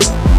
Bye.